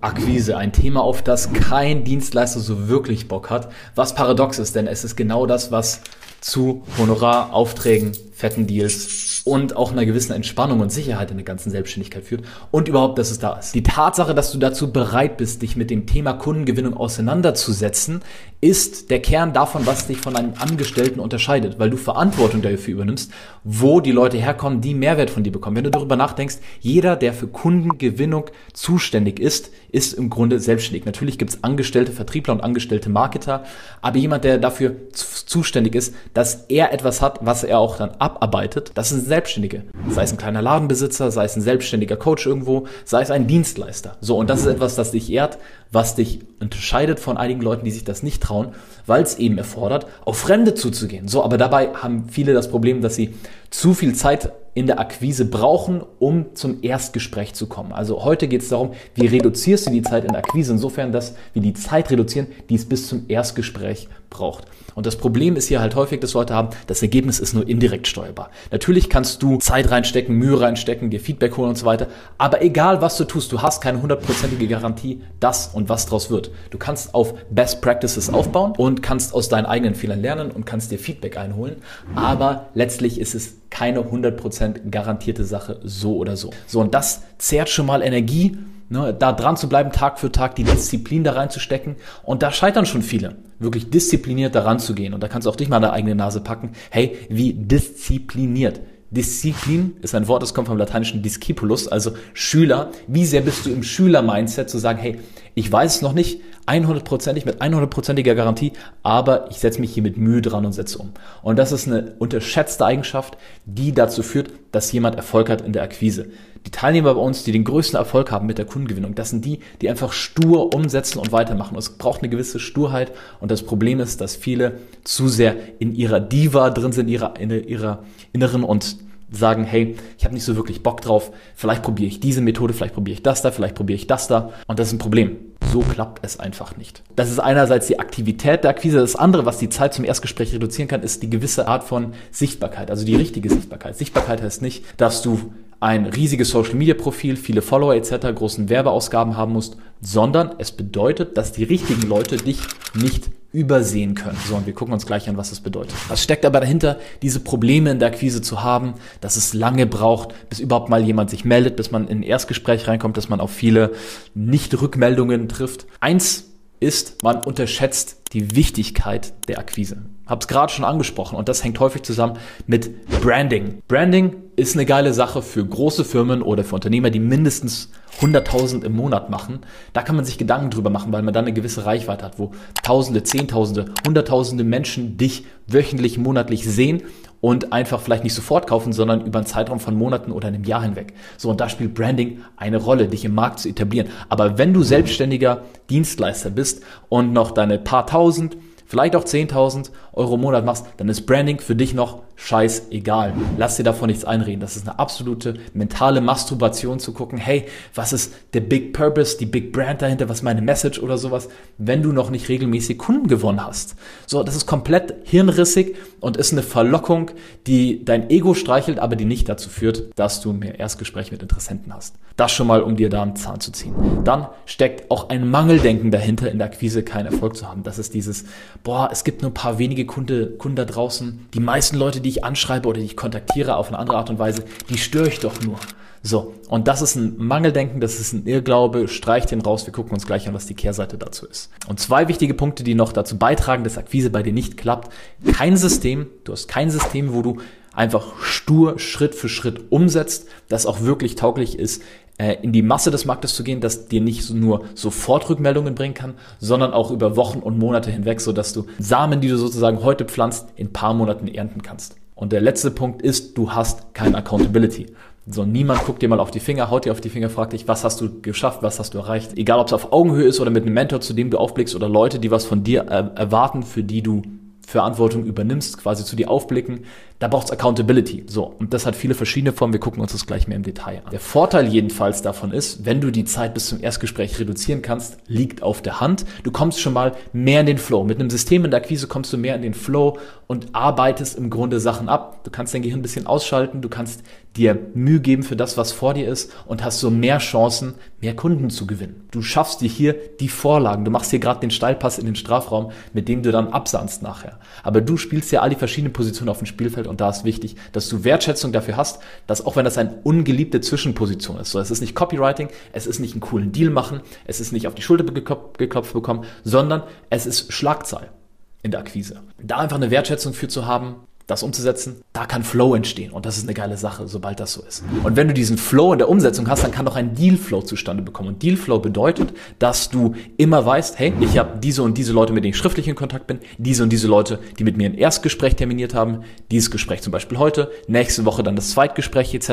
Akquise, ein Thema, auf das kein Dienstleister so wirklich Bock hat, was paradox ist, denn es ist genau das, was zu Honoraraufträgen, fetten Deals und auch einer gewissen Entspannung und Sicherheit in der ganzen Selbstständigkeit führt und überhaupt, dass es da ist. Die Tatsache, dass du dazu bereit bist, dich mit dem Thema Kundengewinnung auseinanderzusetzen, ist der Kern davon, was dich von einem Angestellten unterscheidet, weil du Verantwortung dafür übernimmst, wo die Leute herkommen, die Mehrwert von dir bekommen. Wenn du darüber nachdenkst, jeder, der für Kundengewinnung zuständig ist, ist im Grunde selbstständig. Natürlich gibt es angestellte Vertriebler und angestellte Marketer, aber jemand, der dafür zuständig ist, dass er etwas hat, was er auch dann abarbeitet, das sind Selbstständige. Sei es ein kleiner Ladenbesitzer, sei es ein selbstständiger Coach irgendwo, sei es ein Dienstleister. So, und das ist etwas, das dich ehrt, was dich unterscheidet von einigen Leuten, die sich das nicht trauen, weil es eben erfordert, auf Fremde zuzugehen. So, aber dabei haben viele das Problem, dass sie zu viel Zeit in der Akquise brauchen, um zum Erstgespräch zu kommen. Also heute geht es darum, wie reduzierst du die Zeit in der Akquise, insofern, dass wir die Zeit reduzieren, die es bis zum Erstgespräch braucht. Und das Problem ist hier halt häufig, dass Leute haben, das Ergebnis ist nur indirekt steuerbar. Natürlich kannst du Zeit reinstecken, Mühe reinstecken, dir Feedback holen und so weiter. Aber egal was du tust, du hast keine hundertprozentige Garantie, dass und was draus wird. Du kannst auf Best Practices aufbauen und kannst aus deinen eigenen Fehlern lernen und kannst dir Feedback einholen. Aber letztlich ist es keine 100% garantierte Sache so oder so. So, und das zehrt schon mal Energie, ne, da dran zu bleiben, Tag für Tag, die Disziplin da reinzustecken. Und da scheitern schon viele, wirklich diszipliniert daran zu gehen. Und da kannst du auch dich mal an der eigene Nase packen. Hey, wie diszipliniert Disziplin ist ein Wort, das kommt vom lateinischen discipulus, also Schüler. Wie sehr bist du im Schüler-Mindset zu sagen, hey, ich weiß es noch nicht 100%ig mit 100%iger Garantie, aber ich setze mich hier mit Mühe dran und setze um. Und das ist eine unterschätzte Eigenschaft, die dazu führt, dass jemand Erfolg hat in der Akquise. Die Teilnehmer bei uns, die den größten Erfolg haben mit der Kundengewinnung, das sind die, die einfach stur umsetzen und weitermachen. Es braucht eine gewisse Sturheit und das Problem ist, dass viele zu sehr in ihrer Diva drin sind, in ihrer, in ihrer inneren und sagen, hey, ich habe nicht so wirklich Bock drauf, vielleicht probiere ich diese Methode, vielleicht probiere ich das da, vielleicht probiere ich das da und das ist ein Problem. So klappt es einfach nicht. Das ist einerseits die Aktivität der Akquise. Das andere, was die Zeit zum Erstgespräch reduzieren kann, ist die gewisse Art von Sichtbarkeit, also die richtige Sichtbarkeit. Sichtbarkeit heißt nicht, dass du ein riesiges Social Media Profil, viele Follower etc., großen Werbeausgaben haben musst, sondern es bedeutet, dass die richtigen Leute dich nicht übersehen können. So, und wir gucken uns gleich an, was das bedeutet. Was steckt aber dahinter, diese Probleme in der Akquise zu haben, dass es lange braucht, bis überhaupt mal jemand sich meldet, bis man in ein Erstgespräch reinkommt, dass man auf viele Nicht-Rückmeldungen trifft. Eins ist, man unterschätzt die Wichtigkeit der Akquise. Hab's gerade schon angesprochen und das hängt häufig zusammen mit Branding. Branding ist eine geile Sache für große Firmen oder für Unternehmer, die mindestens 100.000 im Monat machen. Da kann man sich Gedanken drüber machen, weil man dann eine gewisse Reichweite hat, wo Tausende, Zehntausende, Hunderttausende Menschen dich wöchentlich, monatlich sehen und einfach vielleicht nicht sofort kaufen, sondern über einen Zeitraum von Monaten oder einem Jahr hinweg. So, und da spielt Branding eine Rolle, dich im Markt zu etablieren. Aber wenn du selbstständiger Dienstleister bist und noch deine paar tausend, vielleicht auch 10.000 Euro im Monat machst, dann ist Branding für dich noch scheißegal. Lass dir davon nichts einreden. Das ist eine absolute mentale Masturbation zu gucken, hey, was ist der Big Purpose, die Big Brand dahinter, was ist meine Message oder sowas, wenn du noch nicht regelmäßig Kunden gewonnen hast. So, das ist komplett hirnrissig und ist eine Verlockung, die dein Ego streichelt, aber die nicht dazu führt, dass du mehr Erstgespräche mit Interessenten hast. Das schon mal, um dir da einen Zahn zu ziehen. Dann steckt auch ein Mangeldenken dahinter, in der Akquise keinen Erfolg zu haben. Das ist dieses, boah, es gibt nur ein paar wenige Kunde, Kunden da draußen. Die meisten Leute, die ich anschreibe oder die ich kontaktiere auf eine andere Art und Weise, die störe ich doch nur. So, und das ist ein Mangeldenken, das ist ein Irrglaube, streich den raus, wir gucken uns gleich an, was die Kehrseite dazu ist. Und zwei wichtige Punkte, die noch dazu beitragen, dass Akquise bei dir nicht klappt. Kein System, du hast kein System, wo du einfach stur Schritt für Schritt umsetzt, das auch wirklich tauglich ist, äh, in die Masse des Marktes zu gehen, das dir nicht nur sofort Rückmeldungen bringen kann, sondern auch über Wochen und Monate hinweg, so dass du Samen, die du sozusagen heute pflanzt, in paar Monaten ernten kannst. Und der letzte Punkt ist, du hast kein Accountability. So, niemand guckt dir mal auf die Finger, haut dir auf die Finger, fragt dich, was hast du geschafft, was hast du erreicht. Egal, ob es auf Augenhöhe ist oder mit einem Mentor, zu dem du aufblickst oder Leute, die was von dir äh, erwarten, für die du Verantwortung übernimmst, quasi zu dir aufblicken, Da braucht es Accountability. So, und das hat viele verschiedene Formen. Wir gucken uns das gleich mehr im Detail an. Der Vorteil jedenfalls davon ist, wenn du die Zeit bis zum Erstgespräch reduzieren kannst, liegt auf der Hand. Du kommst schon mal mehr in den Flow. Mit einem System in der Akquise kommst du mehr in den Flow und arbeitest im Grunde Sachen ab. Du kannst dein Gehirn ein bisschen ausschalten, du kannst dir Mühe geben für das, was vor dir ist und hast so mehr Chancen, mehr Kunden zu gewinnen. Du schaffst dir hier die Vorlagen. Du machst hier gerade den Steilpass in den Strafraum, mit dem du dann absandst nachher. Aber du spielst ja all die verschiedenen Positionen auf dem Spielfeld und da ist wichtig, dass du Wertschätzung dafür hast, dass auch wenn das eine ungeliebte Zwischenposition ist, so es ist nicht Copywriting, es ist nicht einen coolen Deal machen, es ist nicht auf die Schulter geklopft bekommen, sondern es ist Schlagzahl in der Akquise. Da einfach eine Wertschätzung für zu haben, das umzusetzen, da kann Flow entstehen und das ist eine geile Sache, sobald das so ist. Und wenn du diesen Flow in der Umsetzung hast, dann kann auch ein Dealflow zustande bekommen. Und Dealflow bedeutet, dass du immer weißt, hey, ich habe diese und diese Leute, mit denen ich schriftlich in Kontakt bin, diese und diese Leute, die mit mir ein Erstgespräch terminiert haben, dieses Gespräch zum Beispiel heute, nächste Woche dann das Zweitgespräch etc.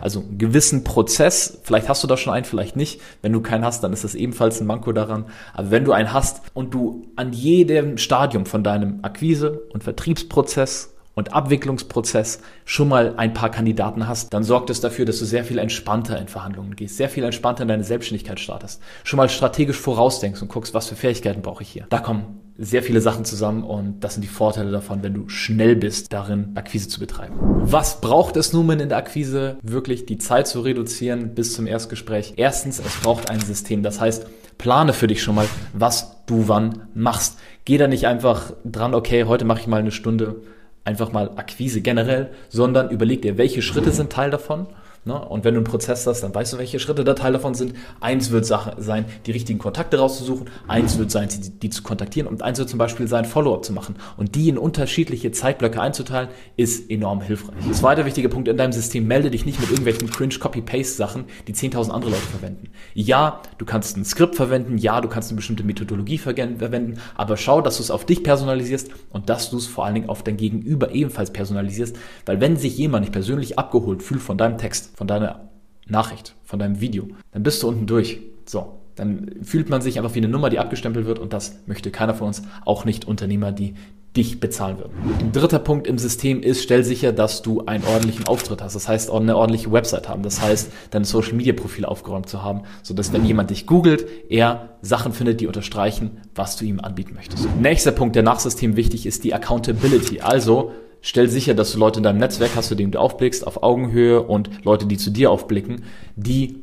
Also einen gewissen Prozess, vielleicht hast du da schon einen, vielleicht nicht. Wenn du keinen hast, dann ist das ebenfalls ein Manko daran. Aber wenn du einen hast und du an jedem Stadium von deinem Akquise- und Vertriebsprozess und Abwicklungsprozess schon mal ein paar Kandidaten hast, dann sorgt es dafür, dass du sehr viel entspannter in Verhandlungen gehst, sehr viel entspannter in deine Selbstständigkeit startest, schon mal strategisch vorausdenkst und guckst, was für Fähigkeiten brauche ich hier. Da kommen sehr viele Sachen zusammen und das sind die Vorteile davon, wenn du schnell bist, darin Akquise zu betreiben. Was braucht es nun in der Akquise? Wirklich die Zeit zu reduzieren bis zum Erstgespräch. Erstens, es braucht ein System. Das heißt, plane für dich schon mal, was du wann machst. Geh da nicht einfach dran, okay, heute mache ich mal eine Stunde einfach mal Akquise generell, sondern überleg dir, welche Schritte sind Teil davon Ne? Und wenn du einen Prozess hast, dann weißt du, welche Schritte da Teil davon sind. Eins wird Sache sein, die richtigen Kontakte rauszusuchen. Eins wird sein, die, die zu kontaktieren. Und eins wird zum Beispiel sein, Follow-up zu machen. Und die in unterschiedliche Zeitblöcke einzuteilen, ist enorm hilfreich. Zweiter wichtiger Punkt in deinem System, melde dich nicht mit irgendwelchen Cringe-Copy-Paste-Sachen, die 10.000 andere Leute verwenden. Ja, du kannst ein Skript verwenden. Ja, du kannst eine bestimmte Methodologie verwenden. Aber schau, dass du es auf dich personalisierst und dass du es vor allen Dingen auf dein Gegenüber ebenfalls personalisierst. Weil wenn sich jemand nicht persönlich abgeholt fühlt von deinem Text, von deiner Nachricht, von deinem Video, dann bist du unten durch. So, dann fühlt man sich einfach wie eine Nummer, die abgestempelt wird und das möchte keiner von uns, auch nicht Unternehmer, die dich bezahlen würden. Ein dritter Punkt im System ist, stell sicher, dass du einen ordentlichen Auftritt hast. Das heißt, eine ordentliche Website haben. Das heißt, dein Social Media Profil aufgeräumt zu haben, sodass wenn jemand dich googelt, er Sachen findet, die unterstreichen, was du ihm anbieten möchtest. Nächster Punkt, der nach System wichtig ist, die Accountability. Also, stell sicher, dass du Leute in deinem Netzwerk hast, zu denen du aufblickst, auf Augenhöhe und Leute, die zu dir aufblicken, die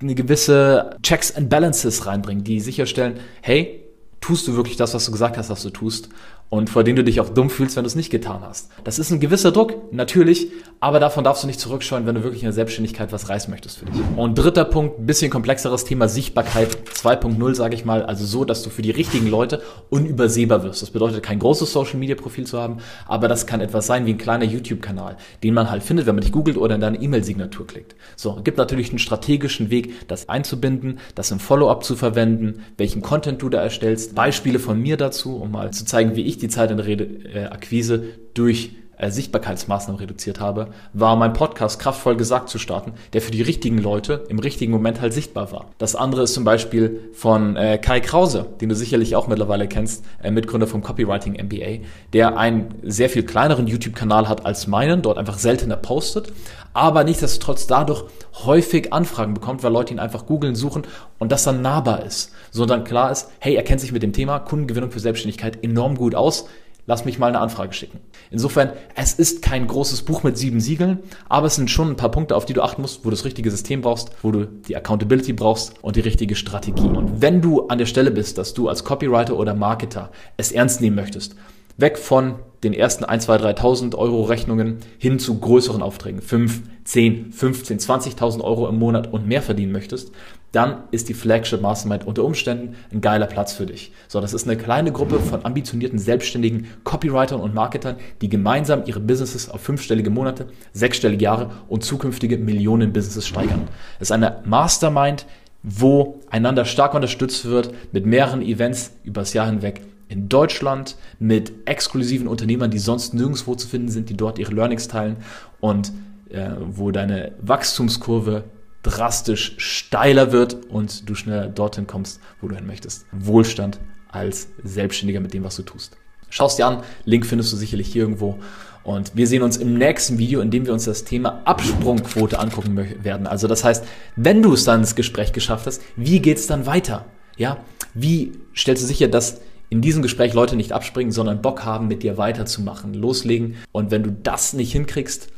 eine gewisse Checks and Balances reinbringen, die sicherstellen, hey, tust du wirklich das, was du gesagt hast, was du tust? und vor dem du dich auch dumm fühlst, wenn du es nicht getan hast. Das ist ein gewisser Druck, natürlich, aber davon darfst du nicht zurückscheuen, wenn du wirklich in der Selbstständigkeit was reißen möchtest für dich. Und dritter Punkt, bisschen komplexeres Thema Sichtbarkeit 2.0, sage ich mal, also so, dass du für die richtigen Leute unübersehbar wirst. Das bedeutet, kein großes Social Media Profil zu haben, aber das kann etwas sein wie ein kleiner YouTube-Kanal, den man halt findet, wenn man dich googelt oder in deine E-Mail-Signatur klickt. So, gibt natürlich einen strategischen Weg, das einzubinden, das im Follow-up zu verwenden, welchen Content du da erstellst, Beispiele von mir dazu, um mal zu zeigen, wie ich die Zeit in der Rede, äh, Akquise durch äh, Sichtbarkeitsmaßnahmen reduziert habe, war mein Podcast kraftvoll gesagt zu starten, der für die richtigen Leute im richtigen Moment halt sichtbar war. Das andere ist zum Beispiel von äh, Kai Krause, den du sicherlich auch mittlerweile kennst, äh, Mitgründer vom Copywriting MBA, der einen sehr viel kleineren YouTube-Kanal hat als meinen, dort einfach seltener postet, aber nichtsdestotrotz dadurch häufig Anfragen bekommt, weil Leute ihn einfach googeln, suchen und das dann nahbar ist. Sondern klar ist, hey, er kennt sich mit dem Thema Kundengewinnung für Selbstständigkeit enorm gut aus lass mich mal eine Anfrage schicken. Insofern, es ist kein großes Buch mit sieben Siegeln, aber es sind schon ein paar Punkte, auf die du achten musst, wo du das richtige System brauchst, wo du die Accountability brauchst und die richtige Strategie. Und wenn du an der Stelle bist, dass du als Copywriter oder Marketer es ernst nehmen möchtest, weg von den ersten 1, 2, 3.000 Euro Rechnungen hin zu größeren Aufträgen, 5, 10, 15, 20.000 Euro im Monat und mehr verdienen möchtest, dann ist die Flagship Mastermind unter Umständen ein geiler Platz für dich. So, das ist eine kleine Gruppe von ambitionierten, selbstständigen Copywritern und Marketern, die gemeinsam ihre Businesses auf fünfstellige Monate, sechsstellige Jahre und zukünftige Millionen Businesses steigern. Es ist eine Mastermind, wo einander stark unterstützt wird mit mehreren Events übers Jahr hinweg in Deutschland mit exklusiven Unternehmern, die sonst nirgendwo zu finden sind, die dort ihre Learnings teilen und äh, wo deine Wachstumskurve drastisch steiler wird und du schneller dorthin kommst, wo du hin möchtest. Wohlstand als Selbstständiger mit dem, was du tust. Schau es dir an, Link findest du sicherlich hier irgendwo Und wir sehen uns im nächsten Video, in dem wir uns das Thema Absprungquote angucken werden. Also das heißt, wenn du es dann ins Gespräch geschafft hast, wie geht es dann weiter? Ja, wie stellst du sicher, dass in diesem Gespräch Leute nicht abspringen, sondern Bock haben, mit dir weiterzumachen, loslegen. Und wenn du das nicht hinkriegst,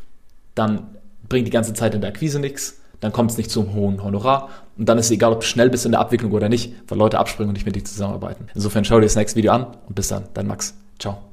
dann bringt die ganze Zeit in der Akquise nichts, dann kommt es nicht zum hohen Honorar und dann ist es egal, ob schnell bist in der Abwicklung oder nicht, weil Leute abspringen und nicht mit dir zusammenarbeiten. Insofern schau dir das nächste Video an und bis dann, dein Max. Ciao.